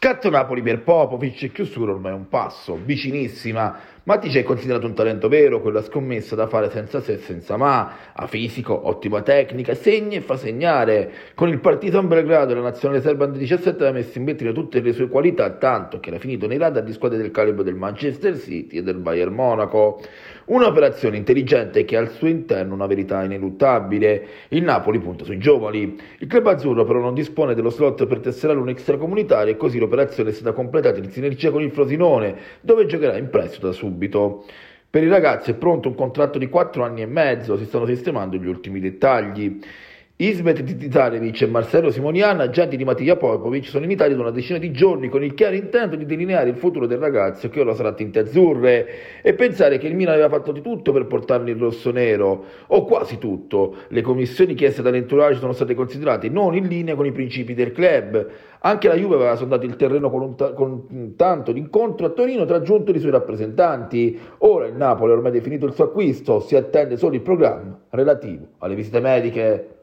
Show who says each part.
Speaker 1: Scatto Napoli per Popovic e chiusura ormai un passo, vicinissima. Matic è considerato un talento vero, quella scommessa da fare senza se e senza ma. Ha fisico, ottima tecnica, segna e fa segnare. Con il Partizan Belgrado e la nazionale serba under 17 ha messo in vetrina tutte le sue qualità, tanto che era finito nei radar di squadre del calibro del Manchester City e del Bayern Monaco. Un'operazione intelligente che ha al suo interno una verità ineluttabile. Il Napoli punta sui giovani. Il club azzurro però non dispone dello slot per tesserare un extracomunitario e così l'operazione è stata completata in sinergia con il Frosinone, dove giocherà in prestito da subito. Per i ragazzi è pronto un contratto di 4 anni e mezzo, si stanno sistemando gli ultimi dettagli. Ismet Titarevic e Marcello Simonian, agenti di Mattia Popovic, sono in Italia da una decina di giorni con il chiaro intento di delineare il futuro del ragazzo che ora sarà tinte azzurre e pensare che il Milan aveva fatto di tutto per portarlo in rosso-nero, o quasi tutto. Le commissioni chieste dall'entourage sono state considerate non in linea con i principi del club. Anche la Juve aveva sondato il terreno con un, ta- con tanto d'incontro a Torino tra giunto i suoi rappresentanti. Ora il Napoli ha ormai definito il suo acquisto, si attende solo il programma relativo alle visite mediche.